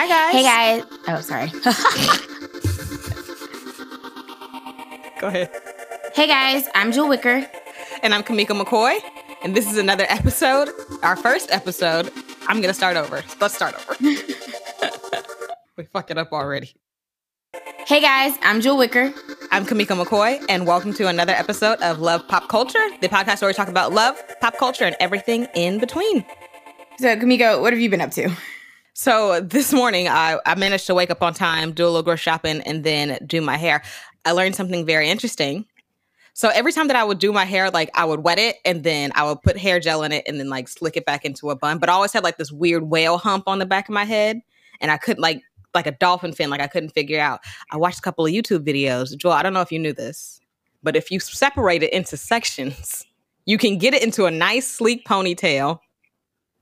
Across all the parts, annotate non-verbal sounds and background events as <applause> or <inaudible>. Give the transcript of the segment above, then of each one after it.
Hi guys. Hey guys. Oh, sorry. <laughs> Go ahead. Hey guys, I'm Jewel Wicker. And I'm Kamika McCoy. And this is another episode, our first episode. I'm gonna start over. Let's start over. <laughs> we fuck it up already. Hey guys, I'm Jewel Wicker. I'm Kamika McCoy, and welcome to another episode of Love Pop Culture, the podcast where we talk about love, pop culture, and everything in between. So, Kamiko, what have you been up to? So this morning, I, I managed to wake up on time, do a little grocery shopping, and then do my hair. I learned something very interesting. So every time that I would do my hair, like I would wet it and then I would put hair gel in it and then like slick it back into a bun. But I always had like this weird whale hump on the back of my head, and I couldn't like like a dolphin fin, like I couldn't figure out. I watched a couple of YouTube videos. Jewel, I don't know if you knew this, but if you separate it into sections, <laughs> you can get it into a nice sleek ponytail,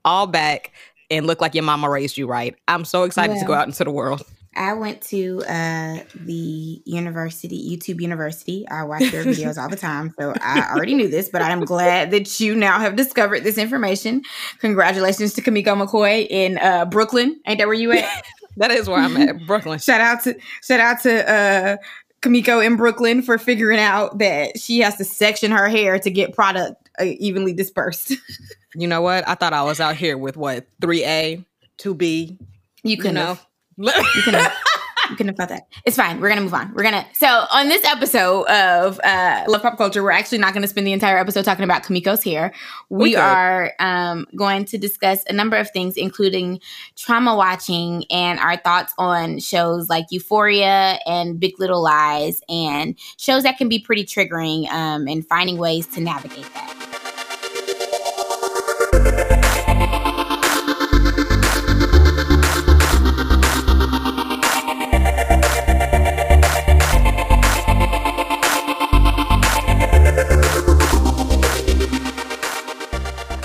all back, and look like your mama raised you right. I'm so excited well, to go out into the world. I went to uh, the university, YouTube University. I watch their videos all the <laughs> time, so I already knew this, but I'm glad that you now have discovered this information. Congratulations to Kamiko McCoy in uh, Brooklyn. Ain't that where you at? <laughs> that is where I'm at, <laughs> Brooklyn. shout out to shout out to uh, Kamiko in Brooklyn for figuring out that she has to section her hair to get product evenly dispersed. <laughs> you know what? I thought I was out here with what three A, two B. You could know. you can have, <laughs> you can have thought that. It's fine. We're gonna move on. We're gonna. So on this episode of uh, Love Pop Culture, we're actually not gonna spend the entire episode talking about Kamiko's hair. We, we are um, going to discuss a number of things, including trauma watching and our thoughts on shows like Euphoria and Big Little Lies, and shows that can be pretty triggering, um, and finding ways to navigate that.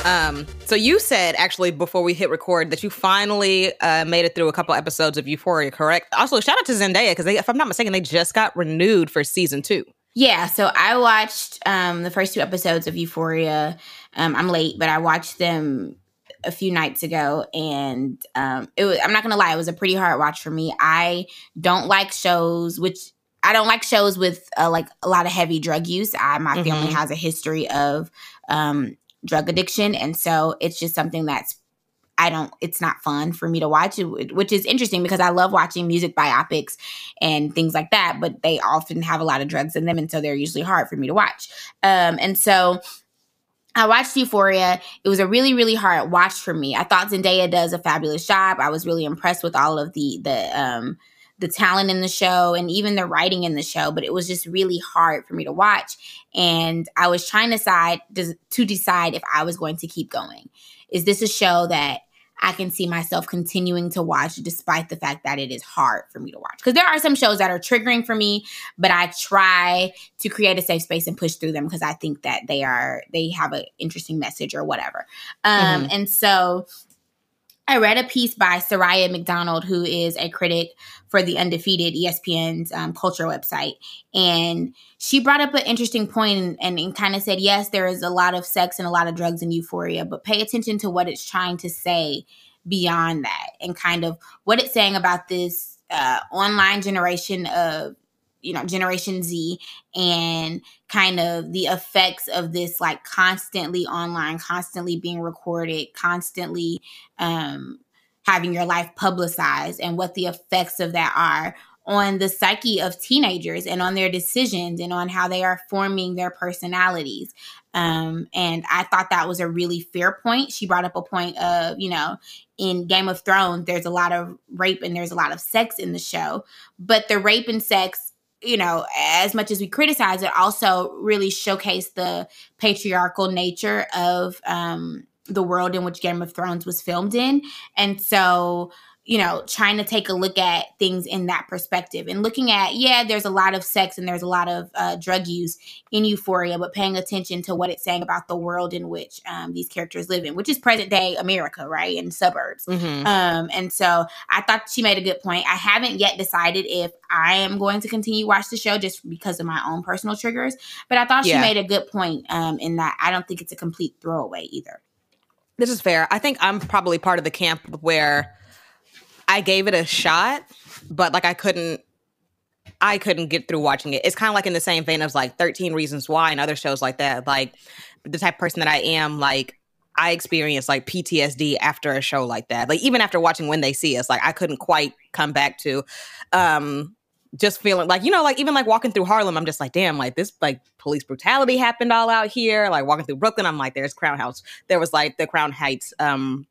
Um, so you said actually before we hit record that you finally uh, made it through a couple episodes of Euphoria, correct? Also, shout out to Zendaya because if I'm not mistaken, they just got renewed for season two. Yeah, so I watched um, the first two episodes of Euphoria. Um, I'm late, but I watched them a few nights ago, and um, it was. I'm not gonna lie, it was a pretty hard watch for me. I don't like shows which I don't like shows with uh, like a lot of heavy drug use. I, my mm-hmm. family has a history of um, drug addiction. And so it's just something that's I don't, it's not fun for me to watch, which is interesting because I love watching music biopics and things like that, but they often have a lot of drugs in them. And so they're usually hard for me to watch. Um, and so I watched Euphoria. It was a really, really hard watch for me. I thought Zendaya does a fabulous job. I was really impressed with all of the, the, um, the talent in the show and even the writing in the show, but it was just really hard for me to watch. And I was trying to decide to decide if I was going to keep going. Is this a show that I can see myself continuing to watch despite the fact that it is hard for me to watch? Because there are some shows that are triggering for me, but I try to create a safe space and push through them because I think that they are they have an interesting message or whatever. Um, mm-hmm. And so I read a piece by Soraya McDonald, who is a critic for the Undefeated ESPN's um, culture website. And she brought up an interesting point and, and, and kind of said, yes, there is a lot of sex and a lot of drugs and euphoria, but pay attention to what it's trying to say beyond that and kind of what it's saying about this uh, online generation of you know generation z and kind of the effects of this like constantly online constantly being recorded constantly um having your life publicized and what the effects of that are on the psyche of teenagers and on their decisions and on how they are forming their personalities. Um, and I thought that was a really fair point. She brought up a point of, you know, in Game of Thrones, there's a lot of rape and there's a lot of sex in the show, but the rape and sex you know, as much as we criticize it, also really showcase the patriarchal nature of um, the world in which Game of Thrones was filmed in. And so you know, trying to take a look at things in that perspective and looking at, yeah, there's a lot of sex and there's a lot of uh, drug use in Euphoria, but paying attention to what it's saying about the world in which um, these characters live in, which is present day America, right? In suburbs. Mm-hmm. Um, and so I thought she made a good point. I haven't yet decided if I am going to continue watch the show just because of my own personal triggers, but I thought yeah. she made a good point um, in that I don't think it's a complete throwaway either. This is fair. I think I'm probably part of the camp where I gave it a shot, but like I couldn't I couldn't get through watching it. It's kind of like in the same vein as like 13 Reasons Why and other shows like that. Like the type of person that I am, like I experienced like PTSD after a show like that. Like even after watching When They See Us, like I couldn't quite come back to um just feeling like, you know, like even like walking through Harlem, I'm just like, damn, like this like police brutality happened all out here. Like walking through Brooklyn, I'm like, there's Crown House. There was like the Crown Heights um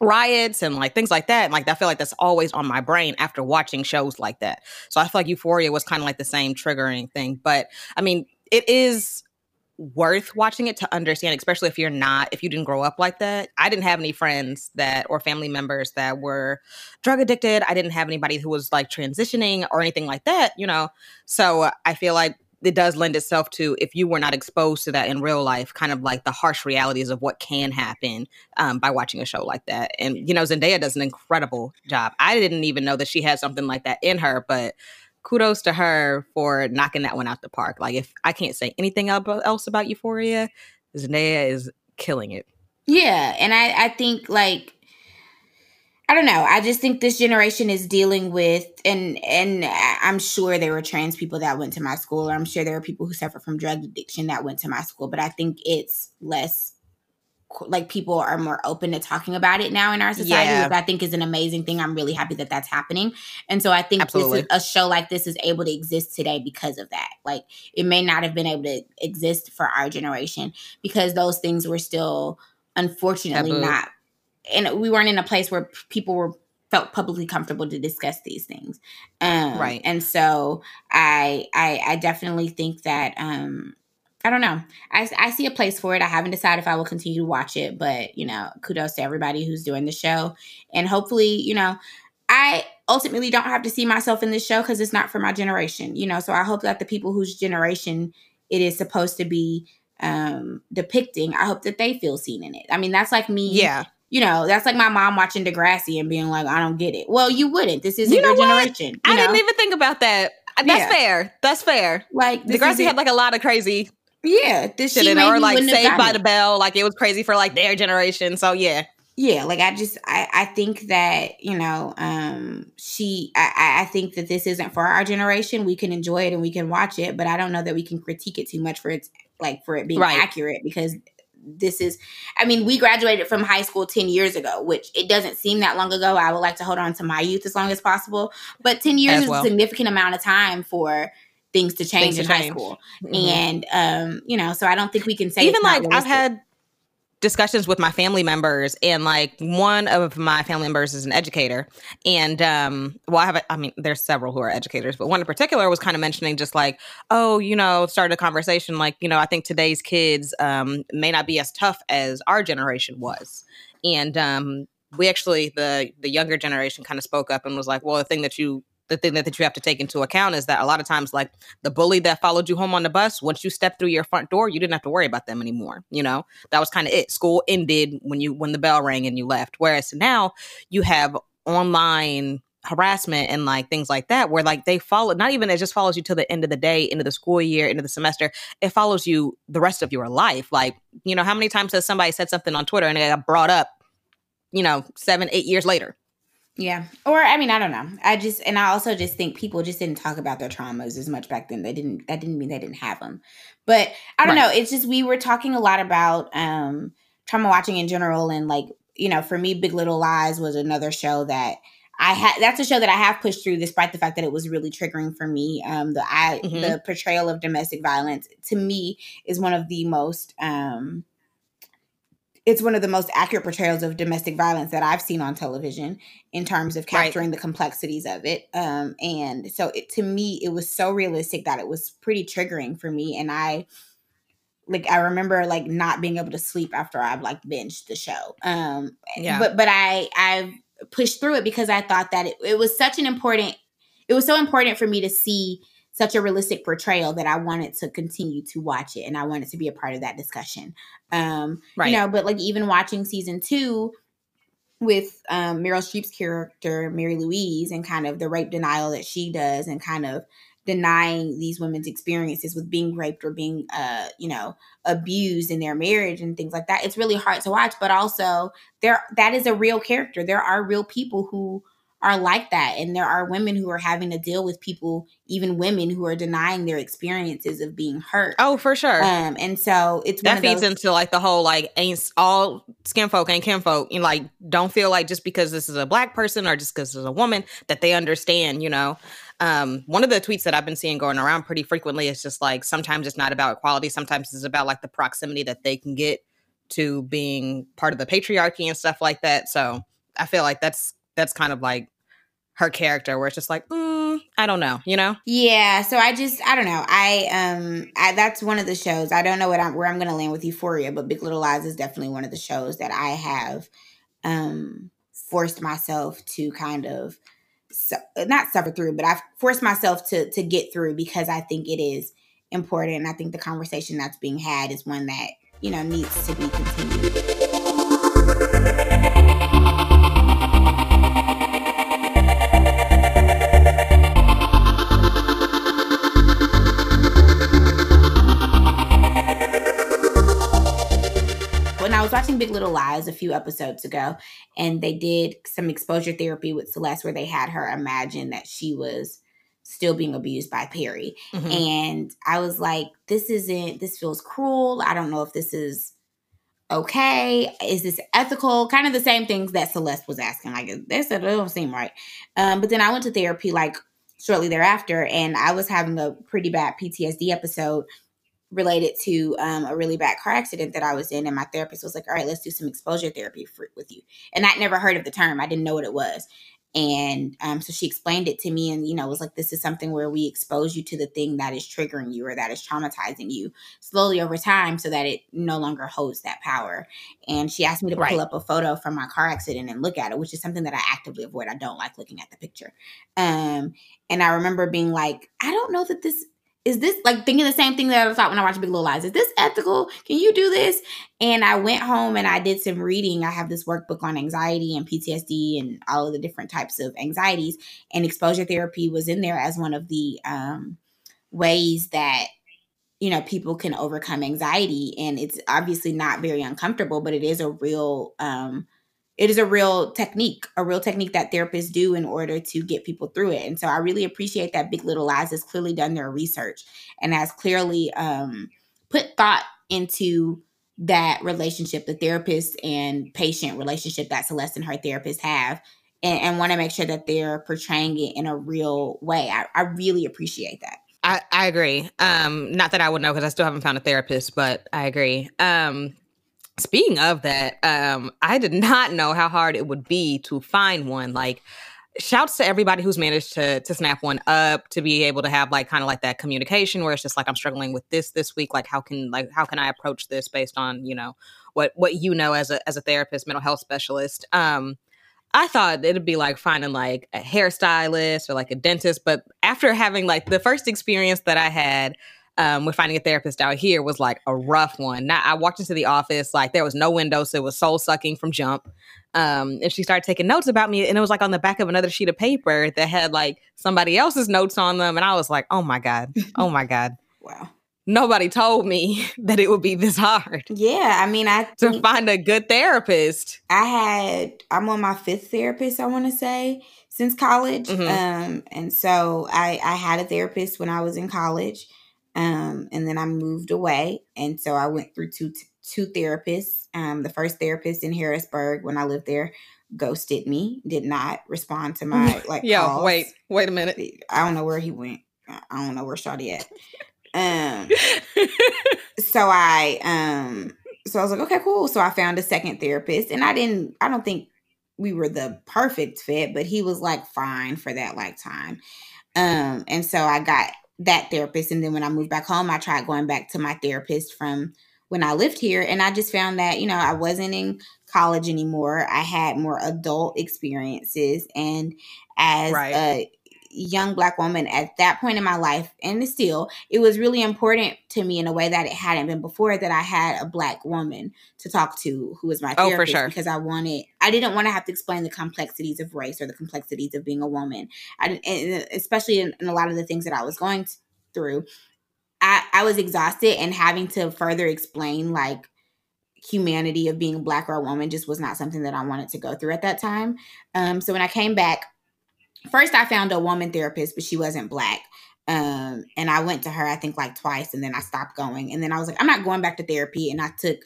riots and like things like that. And like I feel like that's always on my brain after watching shows like that. So I feel like Euphoria was kind of like the same triggering thing. But I mean, it is worth watching it to understand, especially if you're not, if you didn't grow up like that. I didn't have any friends that or family members that were drug addicted. I didn't have anybody who was like transitioning or anything like that, you know. So I feel like it does lend itself to if you were not exposed to that in real life, kind of like the harsh realities of what can happen um, by watching a show like that. And you know, Zendaya does an incredible job. I didn't even know that she had something like that in her, but kudos to her for knocking that one out the park. Like, if I can't say anything else about Euphoria, Zendaya is killing it. Yeah, and I I think like I don't know. I just think this generation is dealing with and and I'm sure there were trans people that went to my school. or I'm sure there are people who suffer from drug addiction that went to my school, but I think it's less like people are more open to talking about it now in our society, yeah. which I think is an amazing thing. I'm really happy that that's happening. And so I think Absolutely. a show like this is able to exist today because of that. Like it may not have been able to exist for our generation because those things were still unfortunately Taboo. not and we weren't in a place where people were felt publicly comfortable to discuss these things. Um, right. and so I, I i definitely think that um i don't know. I, I see a place for it. I haven't decided if i will continue to watch it but you know kudos to everybody who's doing the show. And hopefully you know i ultimately don't have to see myself in this show because it's not for my generation you know? So i hope that the people whose generation it is supposed to be um depicting i hope that they feel seen in it. I mean that's like me yeah you know, that's like my mom watching Degrassi and being like, I don't get it. Well, you wouldn't. This isn't you know your generation. I know? didn't even think about that. That's yeah. fair. That's fair. Like Degrassi had like a lot of crazy yeah, this shit in or like Saved by it. the Bell. Like it was crazy for like their generation. So yeah. Yeah, like I just I, I think that, you know, um she I, I think that this isn't for our generation. We can enjoy it and we can watch it, but I don't know that we can critique it too much for its like for it being right. accurate because this is i mean we graduated from high school 10 years ago which it doesn't seem that long ago. I would like to hold on to my youth as long as possible. But 10 years well. is a significant amount of time for things to change things in high school. Mm-hmm. and um you know so i don't think we can say even like i've had discussions with my family members and like one of my family members is an educator and um well i have a, I mean there's several who are educators but one in particular was kind of mentioning just like oh you know started a conversation like you know i think today's kids um may not be as tough as our generation was. And um we actually the the younger generation kind of spoke up and was like well the thing that you the thing that, that you have to take into account is that a lot of times like the bully that followed you home on the bus once you stepped through your front door you didn't have to worry about them anymore you know? That was kind of it. School ended when you when the bell rang and you left. Whereas now you have online harassment and like things like that where like they follow not even it just follows you till the end of the day into the school year into the semester. It follows you the rest of your life. Like you know how many times has somebody said something on twitter and it got brought up you know seven eight years later yeah. Or I mean, I don't know. I just and I also just think people just didn't talk about their traumas as much back then. They didn't that didn't mean they didn't have them. But I don't right. know, it's just we were talking a lot about um trauma watching in general and like, you know, for me Big Little Lies was another show that I had that's a show that I have pushed through despite the fact that it was really triggering for me. Um the I mm-hmm. the portrayal of domestic violence to me is one of the most um it's one of the most accurate portrayals of domestic violence that I've seen on television in terms of capturing right. the complexities of it. Um, and so it, to me, it was so realistic that it was pretty triggering for me. And I, like, I remember like not being able to sleep after I've like binged the show. Um, yeah. But but I I pushed through it because I thought that it, it was such an important. It was so important for me to see such a realistic portrayal that I wanted to continue to watch it and I wanted to be a part of that discussion. Um, right. You know, but like even watching season two with um, Meryl Streep's character, Mary Louise, and kind of the rape denial that she does and kind of denying these women's experiences with being raped or being uh you know abused in their marriage and things like that it's really hard to watch but also there that is a real character there are real people who are like that and there are women who are having to deal with people even women who are denying their experiences of being hurt oh for sure um and so it's that feeds those- into like the whole like ain't all skin folk ain't kin folk you know, like don't feel like just because this is a black person or just because it's a woman that they understand you know um, one of the tweets that I've been seeing going around pretty frequently is just like sometimes it's not about equality, sometimes it's about like the proximity that they can get to being part of the patriarchy and stuff like that. So I feel like that's that's kind of like her character where it's just like mm, i don't know you know? Yeah so i just i don't know i um I, that's one of the shows i don't know what i'm where i'm gonna land with euphoria but big little lies is definitely one of the shows that i have um forced myself to kind of su- not suffer through but i've forced myself to to get through because i think it is important and i think the conversation that's being had is one that you know needs to be continued Big Little Lies a few episodes ago, and they did some exposure therapy with Celeste where they had her imagine that she was still being abused by Perry. Mm-hmm. And I was like, this isn't, this feels cruel. I don't know if this is okay. Is this ethical? Kind of the same things that Celeste was asking. Like, this it don't seem right. Um, but then I went to therapy like shortly thereafter, and I was having a pretty bad PTSD episode related to um, a really bad car accident that I was in, and my therapist was like, "All right, let's do some exposure therapy for, with you." And I'd never heard of the term; I didn't know what it was. And um, so she explained it to me, and you know, was like, "This is something where we expose you to the thing that is triggering you or that is traumatizing you slowly over time, so that it no longer holds that power." And she asked me to right. pull up a photo from my car accident and look at it, which is something that I actively avoid. I don't like looking at the picture. Um, and I remember being like, "I don't know that this is this like thinking the same thing that I thought when I watched Big Little Lies? Is this ethical? Can you do this? And I went home and I did some reading. I have this workbook on anxiety and PTSD and all of the different types of anxieties. And exposure therapy was in there as one of the um, ways that you know people can overcome anxiety. And it's obviously not very uncomfortable, but it is a real um, it is a real technique, a real technique that therapists do in order to get people through it. And so I really appreciate that Big Little Lies has clearly done their research and has clearly um, put thought into that relationship, the therapist and patient relationship that Celeste and her therapist have, and, and want to make sure that they're portraying it in a real way. I, I really appreciate that. I, I agree. Um, not that I would know because I still haven't found a therapist, but I agree. Um, Speaking of that, um, I did not know how hard it would be to find one. Like, shouts to everybody who's managed to to snap one up to be able to have like kind of like that communication where it's just like I'm struggling with this this week. Like, how can like how can I approach this based on you know what what you know as a as a therapist, mental health specialist. Um, I thought it'd be like finding like a hairstylist or like a dentist, but after having like the first experience that I had um, with finding a therapist out here was like a rough one. Now I walked into the office, like there was no window, so it was soul sucking from jump. Um, and she started taking notes about me, and it was like on the back of another sheet of paper that had like somebody else's notes on them, and I was like, oh my god, oh my god, <laughs> wow. Nobody told me <laughs> that it would be this hard. Yeah, I mean, I to find a good therapist. I had I'm on my fifth therapist. I want to say since college, mm-hmm. um, and so I I had a therapist when I was in college. Um, and then I moved away, and so I went through two two therapists. Um, the first therapist in Harrisburg when I lived there ghosted me, did not respond to my <laughs> like. yeah, calls. wait, wait a minute. I don't know where he went. I don't know where Shawty at. Um, <laughs> so I um, so I was like, okay, cool. So I found a second therapist, and I didn't. I don't think we were the perfect fit, but he was like fine for that like time. Um, and so I got that therapist. And then when I moved back home, I tried going back to my therapist from when I lived here. And I just found that, you know, I wasn't in college anymore. I had more adult experiences. And as right. a young black woman at that point in my life and still it was really important to me in a way that it hadn't been before that i had a black woman to talk to who was my therapist oh, for sure. because i wanted i didn't want to have to explain the complexities of race or the complexities of being a woman I, especially in, in a lot of the things that i was going through I, I was exhausted and having to further explain like humanity of being black or a woman just was not something that I wanted to go through at that time. Um, so when I came back first I found a woman therapist, but she wasn't black. Um, and I went to her, I think like twice, and then I stopped going. And then I was like, I'm not going back to therapy. And I took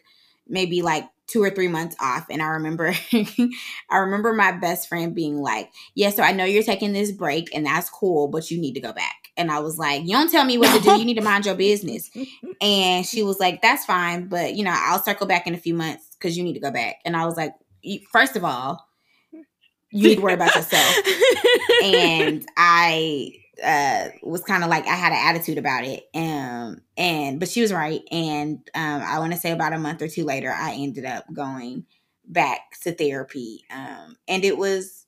maybe like two or three months off. And I remember <laughs> I remember my best friend being like, Yeah, so I know you're taking this break and that's cool, but you need to go back. And I was like, You don't tell me what to do, you need to mind your business. <laughs> And she was like, That's fine, but you know, I'll circle back in a few months because you need to go back. And I was like, First of all, you need to worry about yourself. <laughs> and I uh was kind of like I had an attitude about it. Um and but she was right. And um I want to say about a month or two later I ended up going back to therapy. Um and it was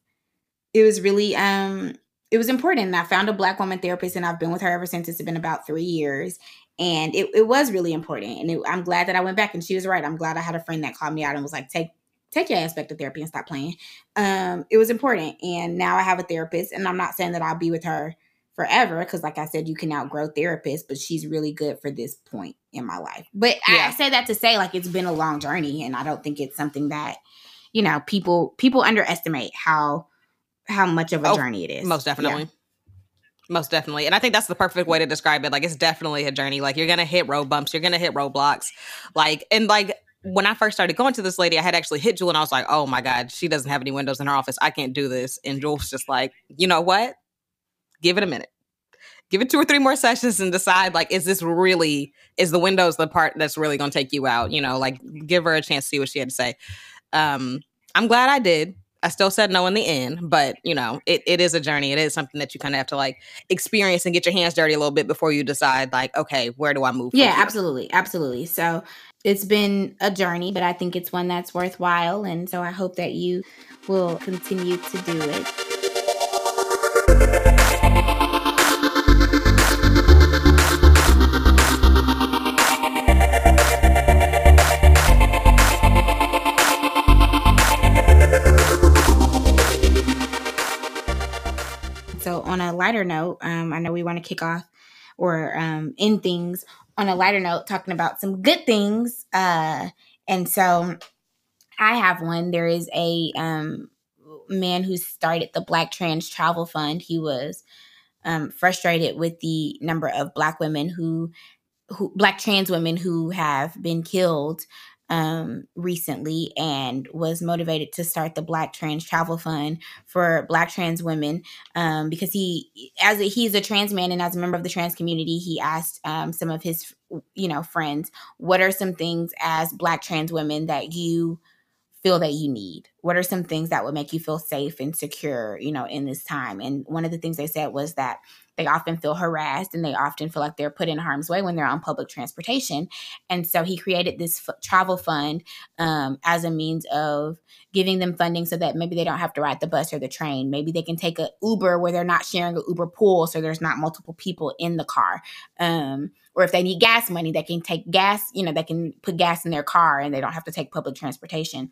it was really um it was important. And I found a black woman therapist and I've been with her ever since. It's been about three years. And it, it was really important. And it, I'm glad that I went back and she was right. I'm glad I had a friend that called me out and was like, take take your aspect of therapy and stop playing. Um, it was important. And now I have a therapist, and I'm not saying that I'll be with her forever because, like I said, you can outgrow therapists, but she's really good for this point in my life. But yeah. I say that to say, like, it's been a long journey, and I don't think it's something that you know people people underestimate how how much of a oh, journey it is. Most definitely. Yeah. Most definitely. And I think that's the perfect way to describe it. Like it's definitely a journey. Like you're gonna hit road bumps, you're gonna hit roadblocks. Like and like when I first started going to this lady, I had actually hit Jewel and I was like, oh my God, she doesn't have any windows in her office. I can't do this. And Jewel was just like, you know what? Give it a minute. Give it two or three more sessions and decide like, is this really, is the windows the part that's really going to take you out? You know, like give her a chance to see what she had to say. Um, I'm glad I did. I still said no in the end, but you know, it, it is a journey. It is something that you kind of have to like experience and get your hands dirty a little bit before you decide like, okay, where do I move? Yeah, absolutely. Absolutely. So it's been a journey, but I think it's one that's worthwhile. And so I hope that you will continue to do it. So, on a lighter note, um, I know we want to kick off or um, end things on a lighter note, talking about some good things. Uh, and so I have one. There is a um, man who started the Black Trans Travel Fund. He was um, frustrated with the number of Black women who, who Black trans women who have been killed um, recently and was motivated to start the Black Trans Travel Fund for Black trans women um, because he, as a, he's a trans man and as a member of the trans community, he asked um, some of his, you know, friends, what are some things as Black trans women that you feel that you need? What are some things that would make you feel safe and secure, you know, in this time? And one of the things they said was that they often feel harassed and they often feel like they're put in harm's way when they're on public transportation. And so he created this f- travel fund um, as a means of giving them funding so that maybe they don't have to ride the bus or the train. Maybe they can take a Uber where they're not sharing an Uber pool, so there's not multiple people in the car. Um, or if they need gas money, they can take gas, you know, they can put gas in their car and they don't have to take public transportation.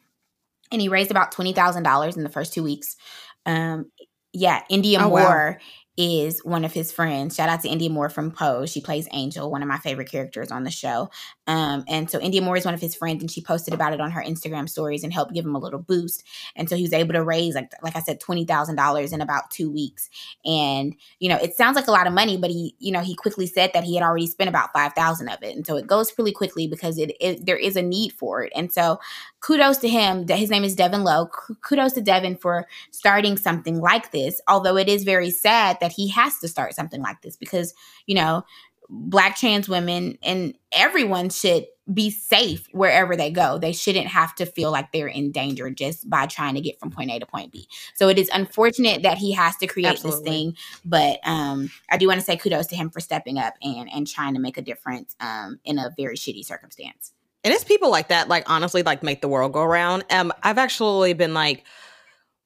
And he raised about $20,000 in the first two weeks. Um, yeah, Indya oh, Moore wow is one of his friends. Shout out to Indya Moore from Pose. She plays Angel, one of my favorite characters on the show. Um, and so Indya Moore is one of his friends, and she posted about it on her Instagram stories and helped give him a little boost. And so he was able to raise, like like I said, twenty thousand dollars in about two weeks. And you know, it sounds like a lot of money, but he, you know, he quickly said that he had already spent about five thousand of it, and so it goes pretty quickly because it, it there is a need for it. And so kudos to him. His name is Devin Lowe. Kudos to Devin for starting something like this. Although it is very sad that he has to start something like this because you know black trans women and everyone should be safe wherever they go. They shouldn't have to feel like they're in danger just by trying to get from point A to point B. So it is unfortunate that he has to create Absolutely. this thing, but um, I do want to say kudos to him for stepping up and and trying to make a difference um, in a very shitty circumstance. And it's people like that, like honestly, like make the world go around. Um, I've actually been like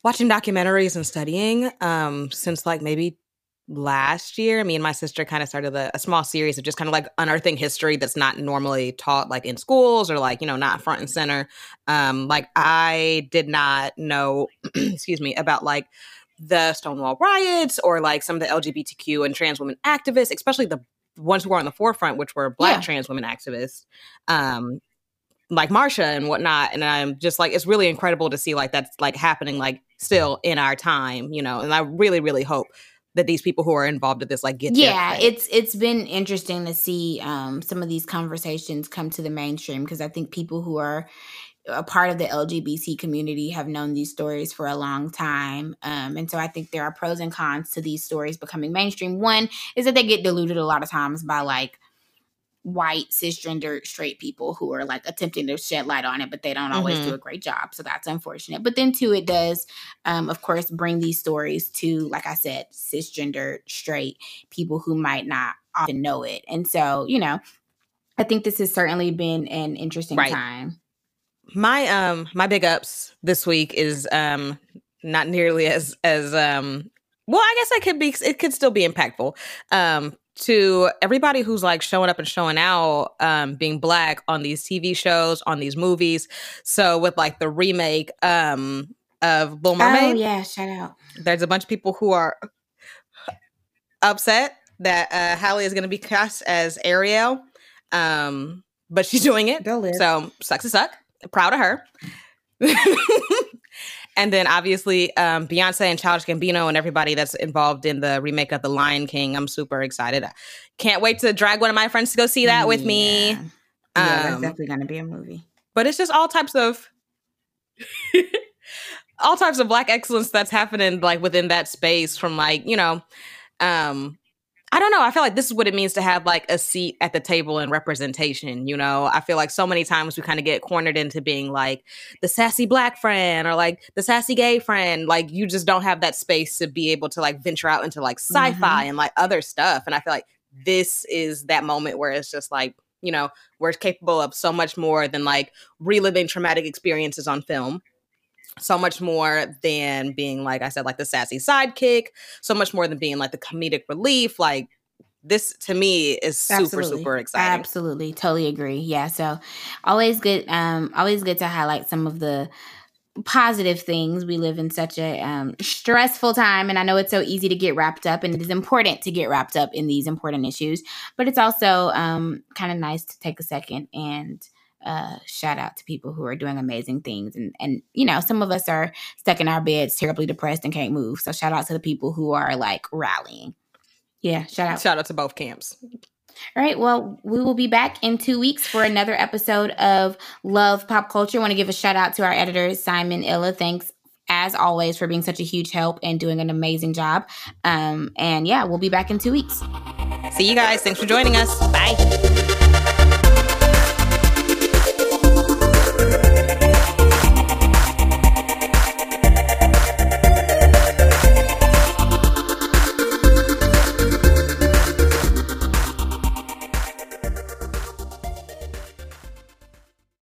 watching documentaries and studying um since like maybe last year. Me and my sister kind of started a, a small series of just kind of like unearthing history that's not normally taught like in schools or like, you know, not front and center. Um, like I did not know, <clears throat> excuse me, about like the Stonewall riots or like some of the LGBTQ and trans women activists, especially the ones who were on the forefront, which were black yeah. trans women activists. Um, like Marsha and whatnot. And I'm just like, it's really incredible to see like that's like happening like still in our time, you know, and I really, really hope that these people who are involved with this like get yeah it's it's been interesting to see um some of these conversations come to the mainstream because i think people who are a part of the lgbc community have known these stories for a long time um and so i think there are pros and cons to these stories becoming mainstream. One is that they get diluted a lot of times by like white cisgender straight people who are like attempting to shed light on it but they don't always mm-hmm. do a great job so that's unfortunate but then too it does um, of course bring these stories to like i said cisgender straight people who might not often know it and so you know i think this has certainly been an interesting right. time my um my big ups this week is um not nearly as as um well i guess i could be it could still be impactful um to everybody who's like showing up and showing out um being black on these TV shows, on these movies. So with like the remake um of Little Mermaid. Oh yeah, shout out. There's a bunch of people who are upset that uh Halle is gonna be cast as Ariel. Um, but she's doing it. So sucks to suck. Proud of her. <laughs> And then obviously um, Beyonce and Childish Gambino and everybody that's involved in the remake of The Lion King. I'm super excited. Can't wait to drag one of my friends to go see that with me. Yeah, um, that's definitely going to be a movie. But it's just all types of <laughs> all types of black excellence that's happening like within that space from like, you know, um I don't know. I feel like this is what it means to have like a seat at the table and representation. You know, I feel like so many times we kind of get cornered into being like the sassy black friend or like the sassy gay friend. Like you just don't have that space to be able to like venture out into like sci fi mm-hmm. and like other stuff. And I feel like this is that moment where it's just like, you know, we're capable of so much more than like reliving traumatic experiences on film so much more than being like I said, like the sassy sidekick, so much more than being like the comedic relief. Like this to me is super Absolutely. super exciting. Absolutely, totally agree. Yeah, so always good. Um, always good to highlight some of the positive things. We live in such a um, stressful time, and I know it's so easy to get wrapped up, and it is important to get wrapped up in these important issues. But it's also um, kind of nice to take a second and uh, shout out to people who are doing amazing things. And, and, you know, some of us are stuck in our beds, terribly depressed and can't move. So shout out to the people who are like rallying. Yeah, shout out. Shout out to both camps. All right. Well, we will be back in two weeks for another episode of Love Pop Culture. I want to give a shout out to our editor, Simon Illa. Thanks as always for being such a huge help and doing an amazing job. Um, and yeah, we'll be back in two weeks. See you guys. Thanks for joining us. Bye.